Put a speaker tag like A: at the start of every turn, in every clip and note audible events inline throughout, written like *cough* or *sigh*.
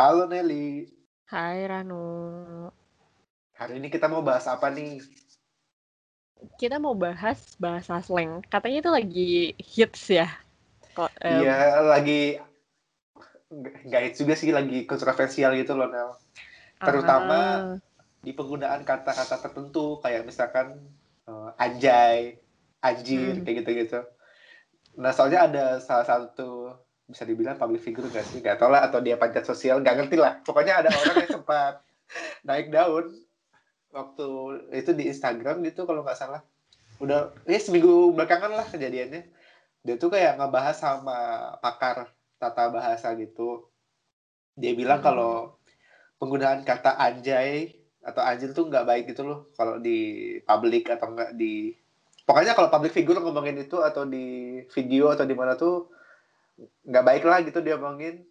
A: Halo Nelly.
B: Hai Ranu.
A: Hari ini kita mau bahas apa nih?
B: Kita mau bahas bahasa slang. Katanya itu lagi hits ya.
A: Kok, um... Iya, lagi nggak hits juga sih, lagi kontroversial gitu loh Nel. Terutama uh... di penggunaan kata-kata tertentu kayak misalkan uh, anjay, anjir, hmm. kayak gitu-gitu. Nah, soalnya ada salah satu bisa dibilang public figure gak sih? Gak tau lah, atau dia panjat sosial, gak ngerti lah. Pokoknya ada orang yang sempat *laughs* naik daun waktu itu di Instagram gitu kalau nggak salah. Udah, ya seminggu belakangan lah kejadiannya. Dia tuh kayak ngebahas sama pakar tata bahasa gitu. Dia bilang hmm. kalau penggunaan kata anjay atau anjir tuh nggak baik gitu loh kalau di publik atau nggak di pokoknya kalau public figure ngomongin itu atau di video atau di mana tuh nggak baik lah gitu dia omongin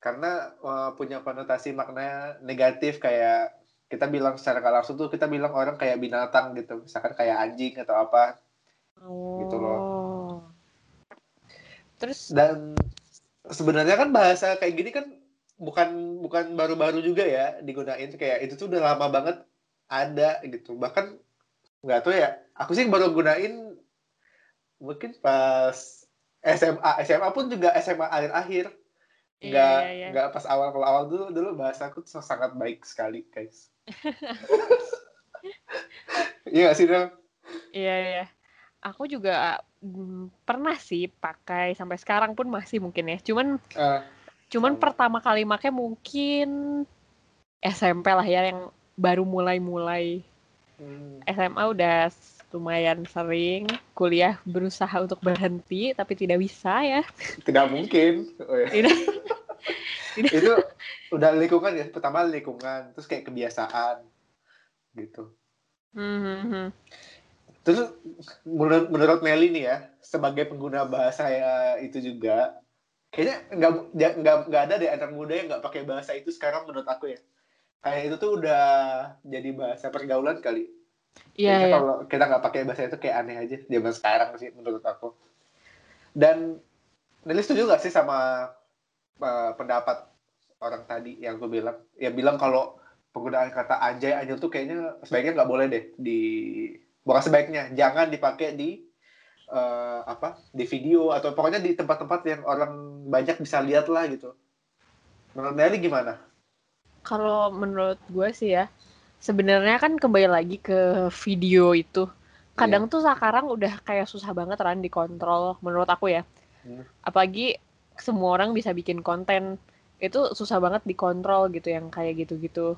A: karena uh, punya konotasi makna negatif kayak kita bilang secara gak langsung tuh kita bilang orang kayak binatang gitu. Misalkan kayak anjing atau apa. Oh. gitu loh. Oh. terus? Dan sebenarnya kan bahasa kayak gini kan bukan bukan baru-baru juga ya digunain kayak itu tuh udah lama banget ada gitu. Bahkan nggak tahu ya aku sih baru gunain mungkin pas SMA SMA pun juga SMA akhir-akhir. Iya, nggak iya, iya, nggak pas awal kalau awal dulu dulu bahasa aku tuh sangat baik sekali guys. *laughs* Iya gak sih Del?
B: iya iya. Aku juga mm, pernah sih pakai sampai sekarang pun masih mungkin ya. Cuman uh, cuman pertama kali pakai mungkin SMP lah ya yang baru mulai-mulai. Hmm. SMA udah lumayan sering kuliah berusaha untuk berhenti tapi tidak bisa ya
A: tidak mungkin oh, ya. tidak. tidak. *laughs* itu udah lingkungan ya pertama lingkungan terus kayak kebiasaan gitu mm-hmm. terus menurut menurut Meli nih ya sebagai pengguna bahasa ya itu juga kayaknya nggak nggak nggak ada deh anak muda yang nggak pakai bahasa itu sekarang menurut aku ya kayak itu tuh udah jadi bahasa pergaulan kali Iya. Yeah, Kalau kita nggak pakai bahasa itu kayak aneh aja zaman sekarang sih menurut aku. Dan Nelly setuju nggak sih sama uh, pendapat orang tadi yang gue bilang? Ya bilang kalau penggunaan kata anjay anjir tuh kayaknya sebaiknya nggak boleh deh di bukan sebaiknya jangan dipakai di uh, apa di video atau pokoknya di tempat-tempat yang orang banyak bisa lihat lah gitu. Menurut Nelly gimana?
B: Kalau menurut gue sih ya, sebenarnya kan kembali lagi ke video itu. Kadang yeah. tuh sekarang udah kayak susah banget kan dikontrol menurut aku ya. Hmm. apalagi semua orang bisa bikin konten. Itu susah banget dikontrol gitu yang kayak gitu-gitu.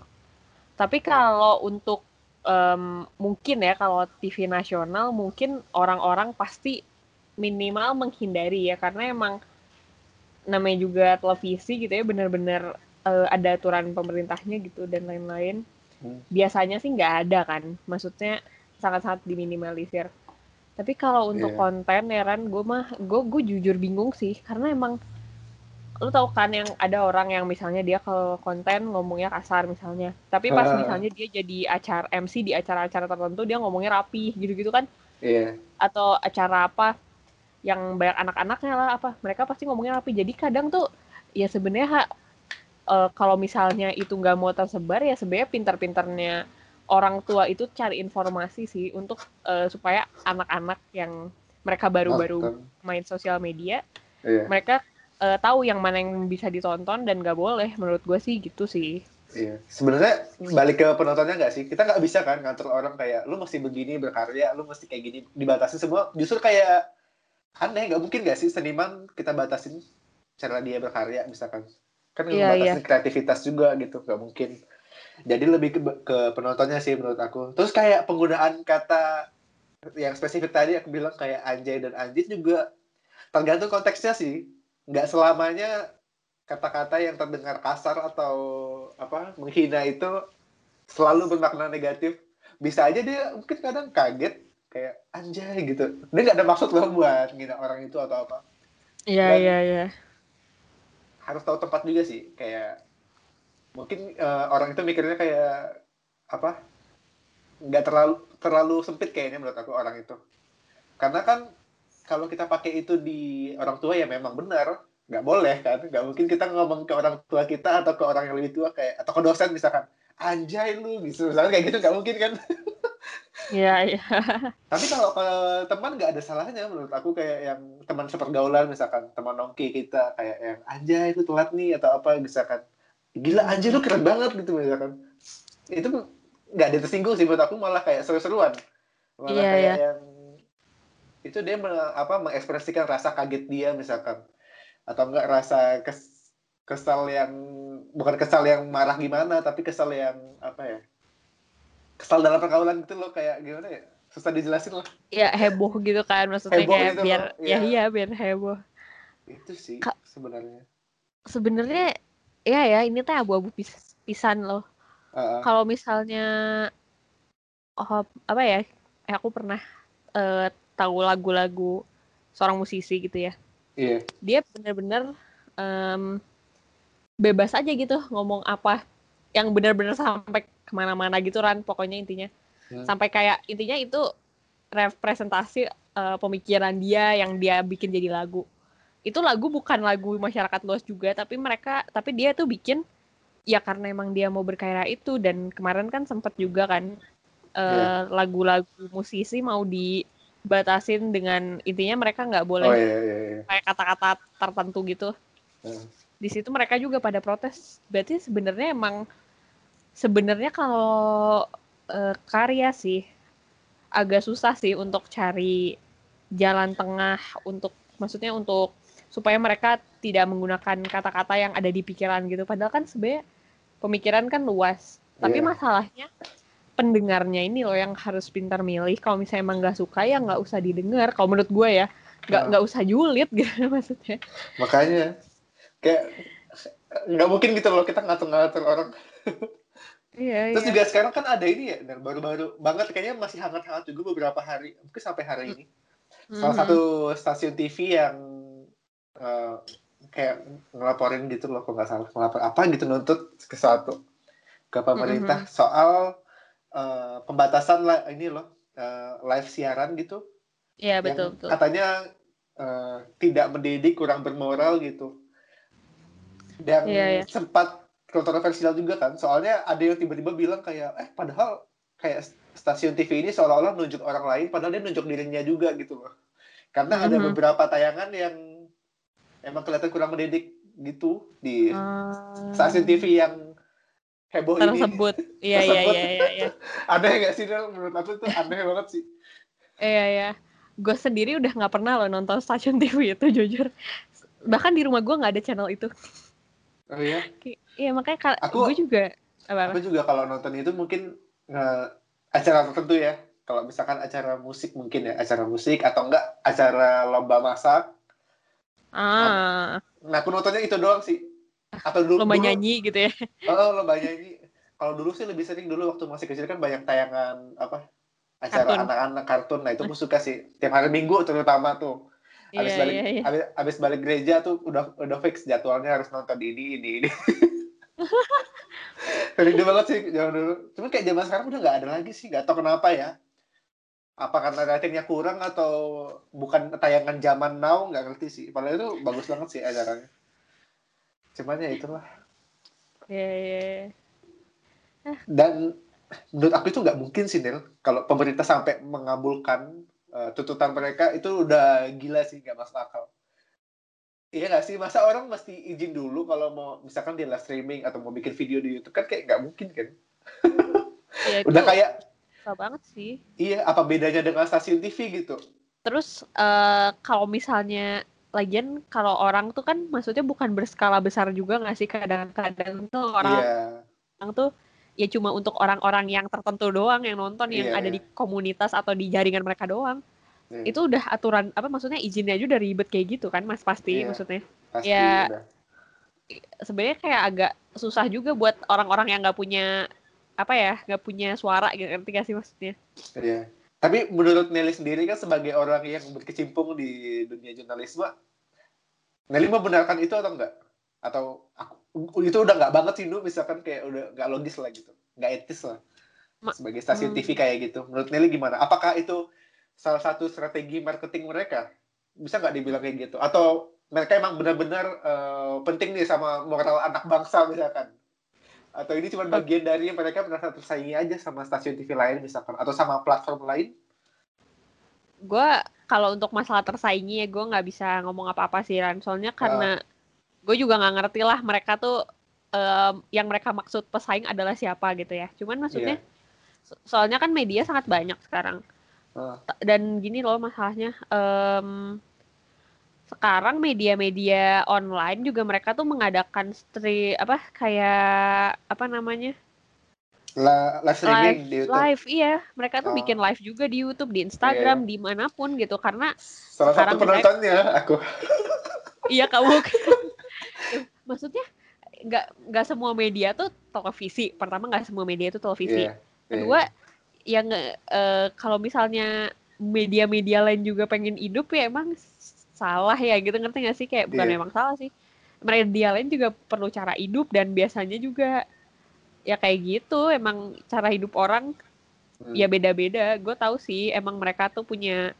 B: Tapi kalau untuk um, mungkin ya kalau TV nasional mungkin orang-orang pasti minimal menghindari ya. Karena emang namanya juga televisi gitu ya benar-benar uh, ada aturan pemerintahnya gitu dan lain-lain biasanya sih nggak ada kan. Maksudnya sangat-sangat diminimalisir. Tapi kalau untuk yeah. konten ya kan gue mah gue gue jujur bingung sih. Karena emang lu tau kan yang ada orang yang misalnya dia ke konten ngomongnya kasar misalnya. Tapi pas uh. misalnya dia jadi acara MC di acara-acara tertentu dia ngomongnya rapi gitu-gitu kan. Yeah. atau acara apa yang banyak anak-anaknya lah apa. Mereka pasti ngomongnya rapi. Jadi kadang tuh ya sebenarnya uh, kalau misalnya itu nggak mau tersebar ya sebenarnya pintar-pintarnya orang tua itu cari informasi sih untuk uh, supaya anak-anak yang mereka baru-baru main sosial media iya. mereka uh, tahu yang mana yang bisa ditonton dan nggak boleh menurut gue sih gitu sih
A: Iya, sebenarnya balik ke penontonnya nggak sih? Kita nggak bisa kan ngatur orang kayak lu mesti begini berkarya, lu mesti kayak gini dibatasi semua. Justru kayak aneh, nggak mungkin nggak sih seniman kita batasin cara dia berkarya misalkan kan yeah, membatasi yeah. kreativitas juga gitu nggak mungkin. Jadi lebih ke, ke penontonnya sih menurut aku. Terus kayak penggunaan kata yang spesifik tadi aku bilang kayak anjay dan anjit juga tergantung konteksnya sih. Nggak selamanya kata-kata yang terdengar kasar atau apa menghina itu selalu bermakna negatif. Bisa aja dia mungkin kadang kaget kayak anjay gitu. Dia nggak ada maksud loh buat menghina orang itu atau apa.
B: Iya iya iya
A: harus tahu tempat juga sih. Kayak mungkin uh, orang itu mikirnya kayak apa? Nggak terlalu terlalu sempit kayaknya menurut aku orang itu. Karena kan kalau kita pakai itu di orang tua ya memang benar. Nggak boleh kan? Nggak mungkin kita ngomong ke orang tua kita atau ke orang yang lebih tua kayak atau ke dosen misalkan. Anjay lu gitu. Misalnya kayak gitu nggak mungkin kan *laughs*
B: Iya, iya. *laughs*
A: Tapi kalau kalau teman nggak ada salahnya menurut aku kayak yang teman sepergaulan misalkan teman nongki kita kayak yang anjay itu telat nih atau apa misalkan gila anjay lu keren banget gitu misalkan itu nggak ada tersinggung sih buat aku malah kayak seru-seruan malah
B: Iya,
A: kayak
B: iya.
A: yang itu dia me- apa mengekspresikan rasa kaget dia misalkan atau enggak rasa kes, kesal yang bukan kesal yang marah gimana tapi kesal yang apa ya kesal dalam pergaulan gitu loh kayak gimana ya susah dijelasin loh
B: Ya heboh gitu kan maksudnya
A: Heboh
B: kayak
A: gitu
B: biar
A: loh,
B: ya
A: iya.
B: iya biar heboh.
A: itu sih
B: Ka-
A: sebenarnya
B: Sebenarnya ya ya ini teh abu-abu pis- pisan loh.
A: Heeh.
B: Kalau misalnya oh apa ya? eh, aku pernah eh, tahu lagu-lagu seorang musisi gitu ya.
A: iya
B: Dia benar-benar em, bebas aja gitu ngomong apa yang benar-benar sampai ke mana-mana gitu kan pokoknya intinya
A: Hmm.
B: sampai kayak intinya itu representasi eh, pemikiran dia yang dia bikin jadi lagu itu lagu bukan lagu masyarakat luas juga tapi mereka tapi dia tuh bikin ya karena emang dia mau berkarya itu dan kemarin kan sempat juga kan eh,
A: Iya.
B: lagu-lagu musisi mau dibatasin dengan intinya mereka nggak boleh
A: oh iya iya iya
B: kayak kata-kata tertentu gitu
A: Heeh.
B: di situ mereka juga pada protes berarti sebenarnya emang sebenarnya kalau eh, karya sih agak susah sih untuk cari jalan tengah untuk maksudnya untuk supaya mereka tidak menggunakan kata-kata yang ada di pikiran gitu. Padahal kan sebenarnya pemikiran kan luas. Tapi
A: Iya.
B: masalahnya pendengarnya ini loh yang harus pintar milih. Kalau misalnya emang nggak suka ya nggak usah didengar. Kalau menurut gue ya nggak
A: Ah.
B: nggak usah julid *laughs* gitu maksudnya.
A: Makanya kayak nggak mungkin gitu loh. Kita ngatur-ngatur orang *laughs*
B: iya
A: terus
B: iya
A: juga sekarang kan ada ini ya baru-baru banget kayaknya masih hangat-hangat juga beberapa hari mungkin sampai hari ini salah
B: Mhm.
A: satu stasiun TV yang eh, kayak ngelaporin gitu loh kalau nggak salah ngelapor apa gitu nuntut ke satu ke pemerintah soal eh, pembatasan lah ini loh eh, live siaran gitu
B: Iya
A: yang
B: betul betul.
A: katanya eh, tidak mendidik kurang bermoral gitu dan
B: Iya, iya.
A: sempat kontroversial juga kan soalnya ada yang tiba-tiba bilang kayak eh padahal kayak stasiun TV ini seolah-olah nunjuk orang lain padahal dia nunjuk dirinya juga gitu loh karena ada
B: Mhm.
A: beberapa tayangan yang emang kelihatan kurang mendidik gitu di
B: Ah,
A: stasiun TV yang heboh ini
B: tersebut. Iya iya
A: Tersebut.
B: iya iya iya. *laughs*
A: aneh nggak sih Del? menurut aku tuh aneh banget sih
B: Iya iya. Gue sendiri udah nggak pernah loh nonton stasiun TV itu jujur. Bahkan di rumah gue nggak ada channel itu.
A: oh iya
B: Iya makanya ka-
A: Aku-
B: gue juga apa, apa?
A: aku juga kalau nonton itu mungkin nge- acara tertentu ya. Kalau misalkan acara musik mungkin ya acara musik atau enggak acara lomba masak.
B: Ah,
A: nah aku nontonnya itu doang sih. Atau dulu
B: lomba
A: dulu-
B: nyanyi gitu ya.
A: oh lomba nyanyi. Kalau dulu sih lebih sering dulu waktu masih kecil kan banyak tayangan apa acara anak-anak kartun. Nah itu aku suka sih. Tiap hari minggu terutama tuh.
B: Iya
A: habis balik
B: iya iya.
A: habis, habis balik gereja tuh udah udah fix jadwalnya harus nonton ini ini ini *laughs* Rindu banget sih zaman dulu. Cuman kayak zaman sekarang udah nggak ada lagi sih. Nggak tahu kenapa ya. Apa karena ratingnya kurang atau bukan tayangan zaman now nggak ngerti sih. Padahal itu bagus banget sih acaranya. Cuman ya itulah.
B: Iya iya. iya.
A: Dan menurut aku itu nggak mungkin sih Nil. Kalau pemerintah sampai mengabulkan eh, tuntutan mereka itu udah gila sih nggak masuk akal. Iya nggak sih? Masa orang mesti izin dulu kalau mau misalkan dia live streaming atau mau bikin video di YouTube kan kayak nggak mungkin kan? *laughs*
B: Itu
A: Udah kayak
B: susah banget sih.
A: Iya, apa bedanya dengan stasiun TV gitu?
B: Terus eh, kalau misalnya lagian kalau orang tuh kan maksudnya bukan berskala besar juga nggak sih kadang-kadang tuh orang
A: Iya,
B: orang tuh ya cuma untuk orang-orang yang tertentu doang yang nonton yang
A: Iya,
B: ada di komunitas atau di jaringan mereka doang.
A: Iya,
B: Itu udah aturan apa maksudnya izinnya aja udah ribet kayak gitu kan Mas pasti
A: Iya.
B: maksudnya.
A: pasti
B: ya.
A: udah.
B: Sebenarnya kayak agak susah juga buat orang-orang yang nggak punya apa ya nggak punya suara gitu ngerti gak sih maksudnya?
A: Iya. Tapi menurut Nelly sendiri kan sebagai orang yang berkecimpung di dunia jurnalisme, Nelly membenarkan itu atau enggak? Atau aku, itu udah nggak banget sih, Nu, misalkan kayak udah nggak logis lah gitu, nggak etis lah. Sebagai stasiun
B: hmm.
A: TV kayak gitu. Menurut Nelly gimana? Apakah itu salah satu strategi marketing mereka? Bisa nggak dibilang kayak gitu? Atau mereka emang benar-benar uh, penting nih sama moral anak bangsa misalkan atau ini cuma bagian dari mereka merasa tersaingi aja sama stasiun TV lain misalkan atau sama platform lain
B: gue kalau untuk masalah tersaingi ya gue nggak bisa ngomong apa-apa sih Ran soalnya karena uh. gue juga nggak ngerti lah mereka tuh um, yang mereka maksud pesaing adalah siapa gitu ya cuman maksudnya yeah. soalnya kan media sangat banyak sekarang uh. dan gini loh masalahnya um, sekarang media-media online juga mereka tuh mengadakan stream apa kayak apa namanya
A: La, live streaming live, di YouTube.
B: Live, iya. Mereka tuh oh. bikin live juga di YouTube, di Instagram, yeah. di mana pun gitu. Karena
A: salah satu penontonnya mereka, aku. *laughs*
B: iya kamu. *laughs* Maksudnya nggak nggak semua media tuh televisi. Pertama nggak semua media itu televisi. Yeah. Kedua, yeah. Yang uh, kalau misalnya media-media lain juga pengen hidup ya emang salah ya gitu ngerti gak sih kayak bukan yeah. emang salah sih media lain juga perlu cara hidup dan biasanya juga ya kayak gitu emang cara hidup orang hmm. ya beda-beda gue tahu sih emang mereka tuh punya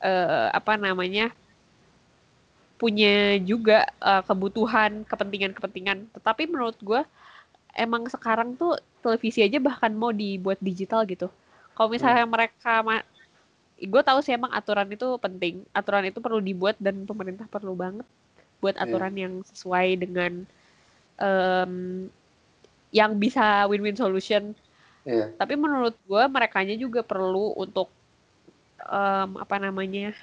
B: uh, apa namanya punya juga uh, kebutuhan kepentingan-kepentingan tetapi menurut gue emang sekarang tuh televisi aja bahkan mau dibuat digital gitu kalau misalnya hmm. mereka gue tahu sih emang aturan itu penting aturan itu perlu dibuat dan pemerintah perlu banget buat iya. aturan yeah. yang sesuai dengan um, yang bisa win-win solution yeah. tapi menurut gue mereka juga perlu untuk um, apa namanya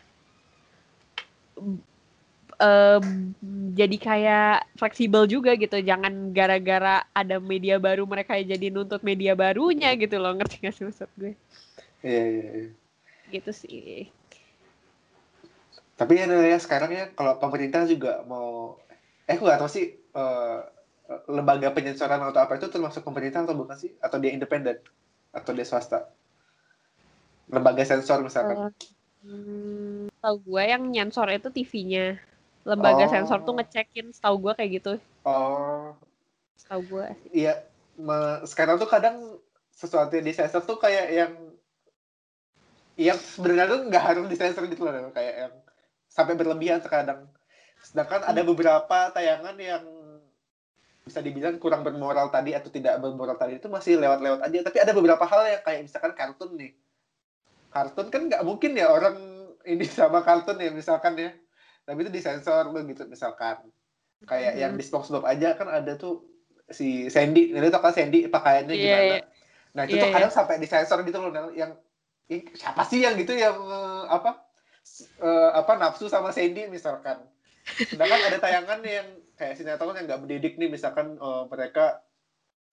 B: um, jadi kayak fleksibel juga gitu. Jangan gara-gara ada media baru mereka jadi nuntut media barunya gitu loh. Ngerti gak sih maksud gue?
A: Iya iya yeah
B: gitu sih.
A: Tapi ya, ya sekarang ya kalau pemerintah juga mau eh gue gak tau sih uh, lembaga penyensoran atau apa itu termasuk pemerintah atau bukan sih? Atau dia independen? Atau dia swasta? Lembaga sensor misalkan. Uh,
B: hmm, tahu gue yang nyensor itu TV-nya lembaga oh. sensor tuh ngecekin setahu gue kayak gitu.
A: Oh.
B: Setahu gue
A: iya sekarang tuh kadang sesuatu yang disensor tuh kayak yang yang sebenarnya tuh nggak harus disensor gitu loh kayak yang sampai berlebihan terkadang. Sedangkan ada beberapa tayangan yang bisa dibilang kurang bermoral tadi atau tidak bermoral tadi itu masih lewat-lewat aja. Tapi ada beberapa hal yang kayak misalkan kartun nih. Kartun kan nggak mungkin ya orang ini *laughs* sama kartun ya misalkan ya tapi itu disensor begitu misalkan kayak hmm. yang di SpongeBob aja kan ada tuh si Sandy ini tuh kan Sandy pakaiannya yeah, gimana yeah. nah itu yeah, tuh iya. kadang yeah. sampai disensor gitu loh yang siapa sih yang gitu yang uh, apa uh, apa nafsu sama Sandy misalkan sedangkan ada tayangan yang kayak sinetron yang nggak mendidik nih misalkan uh, mereka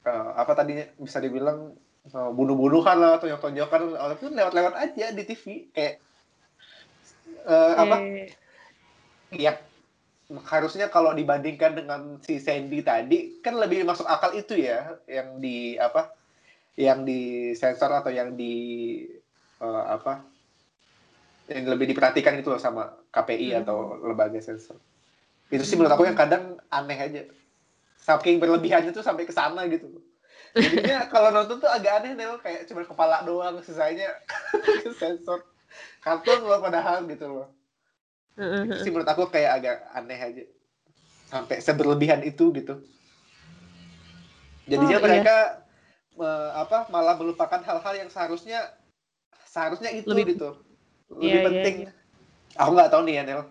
A: uh, apa tadinya bisa dibilang uh, bunuh-bunuhan lah atau yang tonjokan itu lewat-lewat aja di TV kayak uh, apa eh. Ya harusnya kalau dibandingkan dengan si Sandy tadi kan lebih masuk akal itu ya yang di apa yang di sensor atau yang di uh, apa yang lebih diperhatikan itu loh sama KPI hmm. atau lembaga sensor. Itu sih menurut aku yang kadang aneh aja. Saking berlebihannya tuh sampai ke sana gitu. Jadinya *laughs* kalau nonton tuh agak aneh deh kayak cuma kepala doang sisanya *laughs* sensor. Kartun loh padahal gitu loh. Itu sih menurut aku kayak agak aneh aja. Sampai seberlebihan itu gitu. Jadinya oh, iya. mereka uh, apa malah melupakan hal-hal yang seharusnya seharusnya itu lebih, gitu lebih yeah, iya, penting yeah, yeah. aku nggak tahu nih ya Nel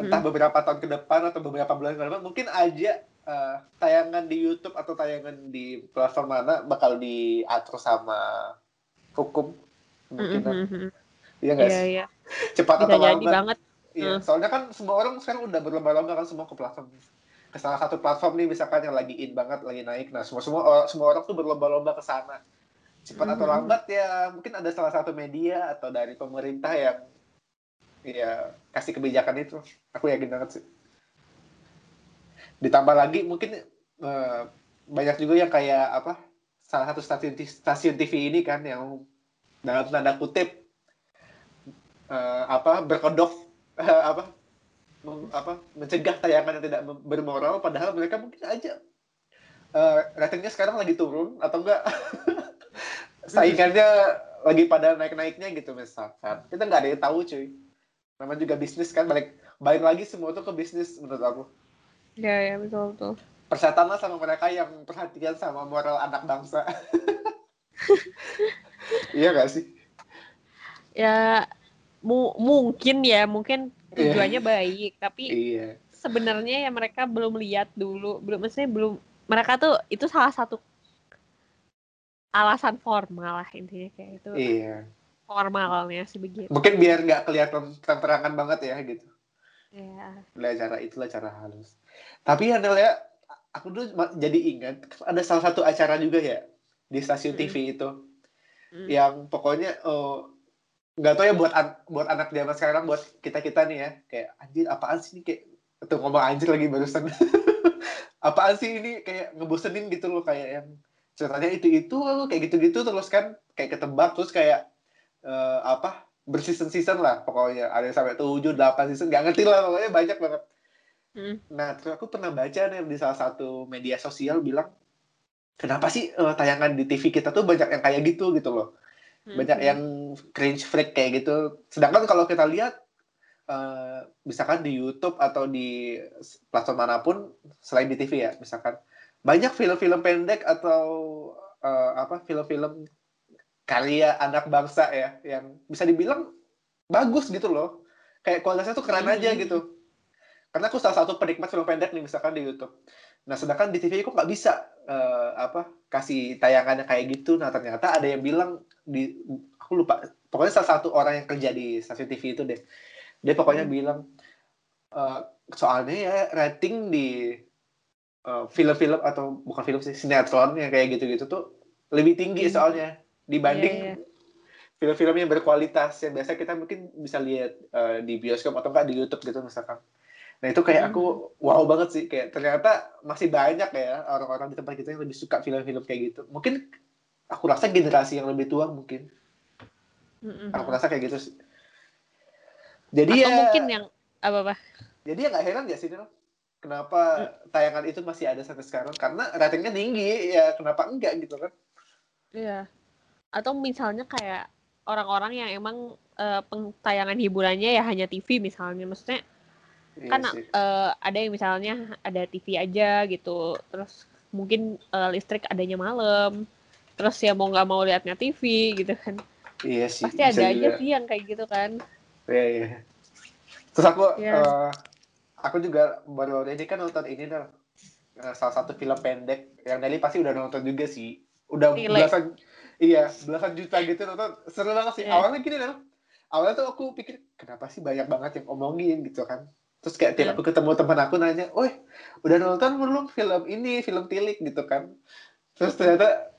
A: entah hmm. beberapa tahun ke depan atau beberapa bulan ke depan mungkin aja uh, tayangan di YouTube atau tayangan di platform mana bakal diatur sama hukum mungkin mm -hmm. iya nggak
B: yeah, yeah.
A: cepat Bisa atau lambat banget iya hmm. soalnya kan semua orang sekarang udah berlomba-lomba kan semua ke platform. Ke salah satu platform nih misalkan yang lagi in banget lagi naik. Nah semua semua semua orang tuh berlomba-lomba ke sana. Cepat atau hmm. lambat ya mungkin ada salah satu media atau dari pemerintah yang ya kasih kebijakan itu. Aku yakin banget sih. Ditambah lagi mungkin uh, banyak juga yang kayak apa salah satu stasiun stasiun TV ini kan yang dalam tanda kutip uh, apa berkedok uh, apa? Mem, apa? Mencegah tayangan yang tidak bermoral padahal mereka mungkin aja uh, ratingnya sekarang lagi turun atau enggak? *laughs* Saingannya lagi pada naik-naiknya gitu misalkan. Kita nggak ada yang tahu cuy. Namanya juga bisnis kan balik balik lagi semua tuh ke bisnis menurut aku.
B: Ya ya betul betul.
A: Persetan sama mereka yang perhatian sama moral anak bangsa. *laughs* Iya gak sih?
B: Ya mu mungkin ya mungkin iya. tujuannya yeah. baik tapi
A: yeah.
B: sebenarnya ya mereka belum lihat dulu belum maksudnya belum mereka tuh itu salah satu alasan formal lah intinya kayak itu
A: iya
B: formalnya sih begitu
A: mungkin biar nggak kelihatan terang banget ya gitu
B: iya
A: yeah. cara itulah cara halus tapi ya ya aku tuh jadi ingat ada salah satu acara juga ya di stasiun mm. TV itu mm. yang pokoknya oh, nggak tahu ya buat an buat anak zaman sekarang buat kita kita nih ya. Kayak anjir apaan sih ini? Kayak tuh ngomong anjir lagi barusan. *laughs* Apaan sih ini? Kayak ngebosenin gitu loh kayak yang ceritanya itu itu kayak gitu-gitu terus kan kayak ketebak terus kayak uh, apa berseason season lah pokoknya. Ada sampai tujuh delapan season nggak ngerti lah pokoknya banyak banget. Hmm. nah terus aku pernah baca nih di salah satu media sosial bilang kenapa sih uh, tayangan di TV kita tuh banyak yang kayak gitu gitu loh. Banyak hmm. yang cringe freak kayak gitu sedangkan kalau kita lihat uh, misalkan di YouTube atau di platform mana pun selain di TV ya misalkan banyak film-film pendek atau uh, apa film-film karya anak bangsa ya yang bisa dibilang bagus gitu loh kayak kualitasnya tuh keren aja hmm. gitu karena aku salah satu penikmat film pendek nih misalkan di YouTube nah sedangkan di TV aku nggak bisa uh, apa kasih tayangannya kayak gitu nah ternyata ada yang bilang di aku lupa pokoknya salah satu orang yang kerja di stasiun TV itu deh dia pokoknya hmm. bilang uh, soalnya ya rating di Eh, film-film uh, atau bukan film sih sinetron yang kayak gitu-gitu tuh lebih tinggi hmm. soalnya dibanding yeah, yeah. film-film yang berkualitas yang biasa kita mungkin bisa lihat uh, di bioskop atau enggak di YouTube gitu misalkan. Nah itu kayak aku hmm. wow banget sih kayak ternyata masih banyak ya orang-orang di tempat kita yang lebih suka film-film kayak gitu. Mungkin aku rasa generasi yang lebih tua mungkin. Mm-hmm. Aku rasa kayak gitu sih. Jadi
B: Atau ya mungkin yang apa apa?
A: Jadi ya nggak heran ya sih kenapa tayangan itu masih ada sampai sekarang karena ratingnya tinggi ya kenapa enggak gitu kan
B: iya atau misalnya kayak orang-orang yang emang uh, tayangan hiburannya ya hanya TV misalnya maksudnya iya kan uh, ada yang misalnya ada TV aja gitu terus mungkin uh, listrik adanya malam terus ya mau nggak mau liatnya TV gitu kan
A: iya sih
B: pasti ada juga. aja sih yang kayak gitu kan
A: iya iya terus aku yeah. Iya. uh, aku juga baru-baru ini kan nonton ini dah eh, salah satu film pendek yang Nelly pasti udah nonton juga sih udah Nilai. belasan iya belasan juta gitu nonton seru banget sih yeah. awalnya gini dah awalnya tuh aku pikir kenapa sih banyak banget yang omongin gitu kan terus kayak tiap yeah. aku ketemu teman aku nanya, "Woi, udah nonton belum film ini, film Tilik? Gitu kan?" Terus ternyata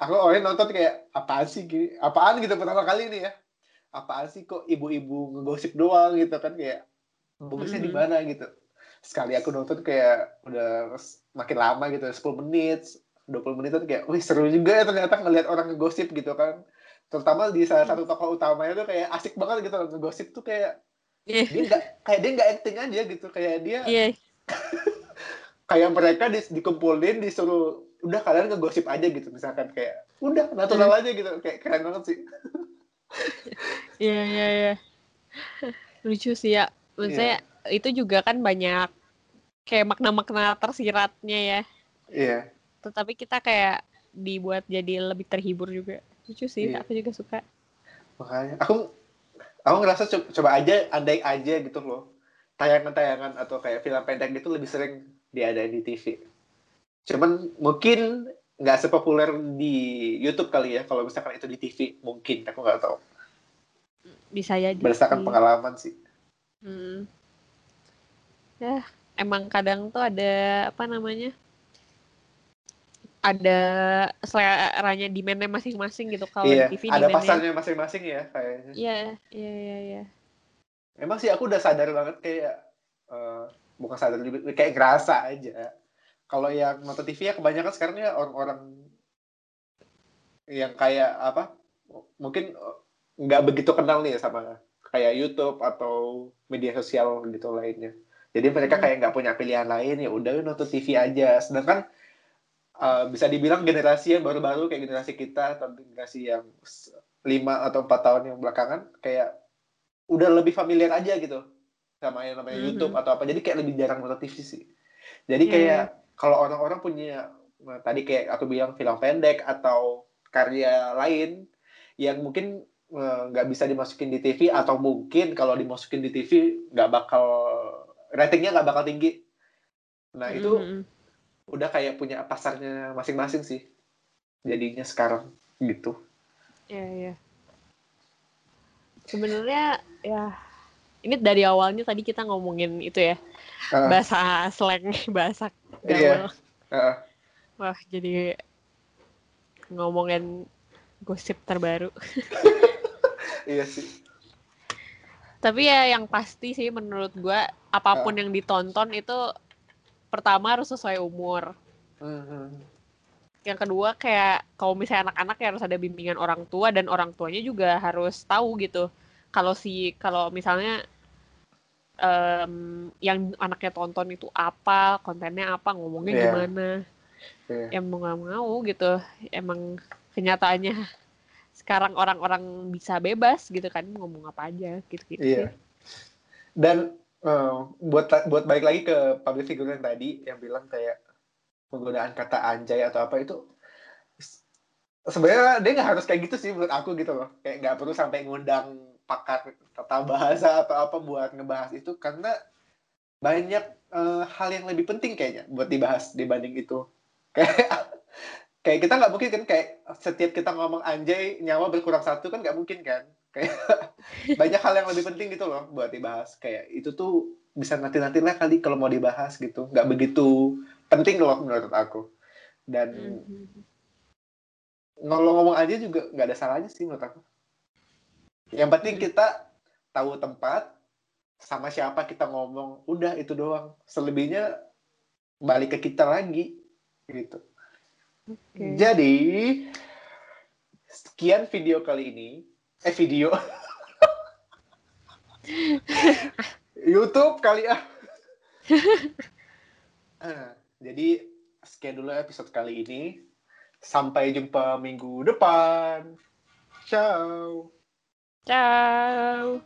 A: aku awalnya nonton kayak apaan sih gini, apaan gitu pertama kali ini ya. Apaan sih kok ibu-ibu ngegosip doang? Gitu kan kayak bagusnya mm di mana? Gitu. Sekali aku nonton kayak udah makin lama gitu 10 menit 20 menit tuh kayak wih seru juga ya ternyata ngelihat orang ngegosip gitu kan. Terutama di salah satu tokoh utamanya tuh kayak asik banget gitu ngegosip tuh kayak yeah. dia nggak kayak dia nggak acting aja gitu kayak dia yeah. *laughs* kayak mereka di, dikumpulin disuruh udah kalian ngegosip aja gitu misalkan kayak udah natural yeah. aja gitu kayak keren banget sih *laughs*
B: iya iya iya lucu sih ya maksudnya yeah. itu juga kan banyak kayak makna-makna tersiratnya ya
A: iya yeah.
B: tetapi kita kayak dibuat jadi lebih terhibur juga lucu sih yeah. aku juga suka
A: makanya aku aku ngerasa coba, coba aja andai aja gitu loh tayangan-tayangan atau kayak film pendek gitu lebih sering diadain di TV cuman mungkin nggak sepopuler di YouTube kali ya kalau misalkan itu di TV mungkin aku nggak tahu
B: bisa ya
A: berdasarkan pengalaman sih
B: Hmm. Ya, emang kadang tuh ada apa namanya? Ada seleranya demandnya masing-masing gitu kalau
A: iya,
B: di TV
A: ada pasarnya masing-masing ya kayaknya.
B: Iya, iya, iya, iya.
A: Emang sih aku udah sadar banget kayak uh, bukan sadar juga kayak ngerasa aja. Kalau yang nonton TV ya kebanyakan sekarang ya orang-orang yang kayak apa? Mungkin nggak begitu kenal nih sama kayak YouTube atau media sosial gitu lainnya. Jadi mereka hmm. kayak nggak punya pilihan lain ya udah nonton TV aja. Sedangkan uh, bisa dibilang generasi yang baru-baru kayak generasi kita atau generasi yang lima atau empat tahun yang belakangan kayak udah lebih familiar aja gitu sama yang namanya mm -hmm. YouTube atau apa jadi kayak lebih jarang nonton TV sih jadi iya, kayak yeah. kalau orang-orang punya nah, tadi kayak aku bilang film pendek atau karya lain yang mungkin eh, nggak uh, bisa dimasukin di TV atau mungkin kalau dimasukin di TV nggak bakal ratingnya nggak bakal tinggi nah itu mm -hmm. Udah kayak punya pasarnya masing-masing sih jadinya sekarang gitu
B: ya yeah, ya yeah. sebenarnya ya ini dari awalnya tadi kita ngomongin itu ya uh. bahasa slang *laughs* bahasa gaul yeah. uh. wah jadi ngomongin gosip terbaru *laughs*
A: iya sih
B: tapi ya yang pasti sih menurut gue apa pun uh. yang ditonton itu pertama harus sesuai umur -huh. yang kedua kayak kalau misalnya anak-anak ya harus ada bimbingan orang tua dan orang tuanya juga harus tahu gitu kalau si kalau misalnya um, yang anaknya tonton itu apa kontennya apa ngomongnya yeah. gimana yeah. yang mau nggak mau gitu emang kenyataannya sekarang orang-orang bisa bebas gitu kan ngomong apa aja gitu gitu
A: yeah. sih. dan uh, buat buat balik lagi ke public figure yang tadi yang bilang kayak penggunaan kata anjay atau apa itu sebenarnya dia nggak harus kayak gitu sih menurut aku gitu loh. Kayak nggak perlu sampai ngundang pakar tata bahasa atau apa buat ngebahas itu karena banyak uh, hal yang lebih penting kayaknya buat dibahas dibanding itu. *laughs* Kayak kayak kita nggak mungkin kan kayak setiap kita ngomong anjay nyawa berkurang satu kan nggak mungkin kan kayak *laughs* banyak hal yang lebih penting gitu loh buat dibahas kayak itu tuh bisa nanti nanti lah kali kalau mau dibahas gitu nggak begitu penting loh menurut aku dan mm-hmm ngomong-ngomong aja juga nggak ada salahnya sih menurut aku. Yang penting hmm. kita tahu tempat, sama siapa kita ngomong, udah itu doang. Selebihnya balik ke kita lagi, gitu. Okay. Jadi sekian video kali ini, eh video YouTube kali uh, jadi dulu episode kali ini. Sampai jumpa minggu depan. Ciao.
B: Ciao.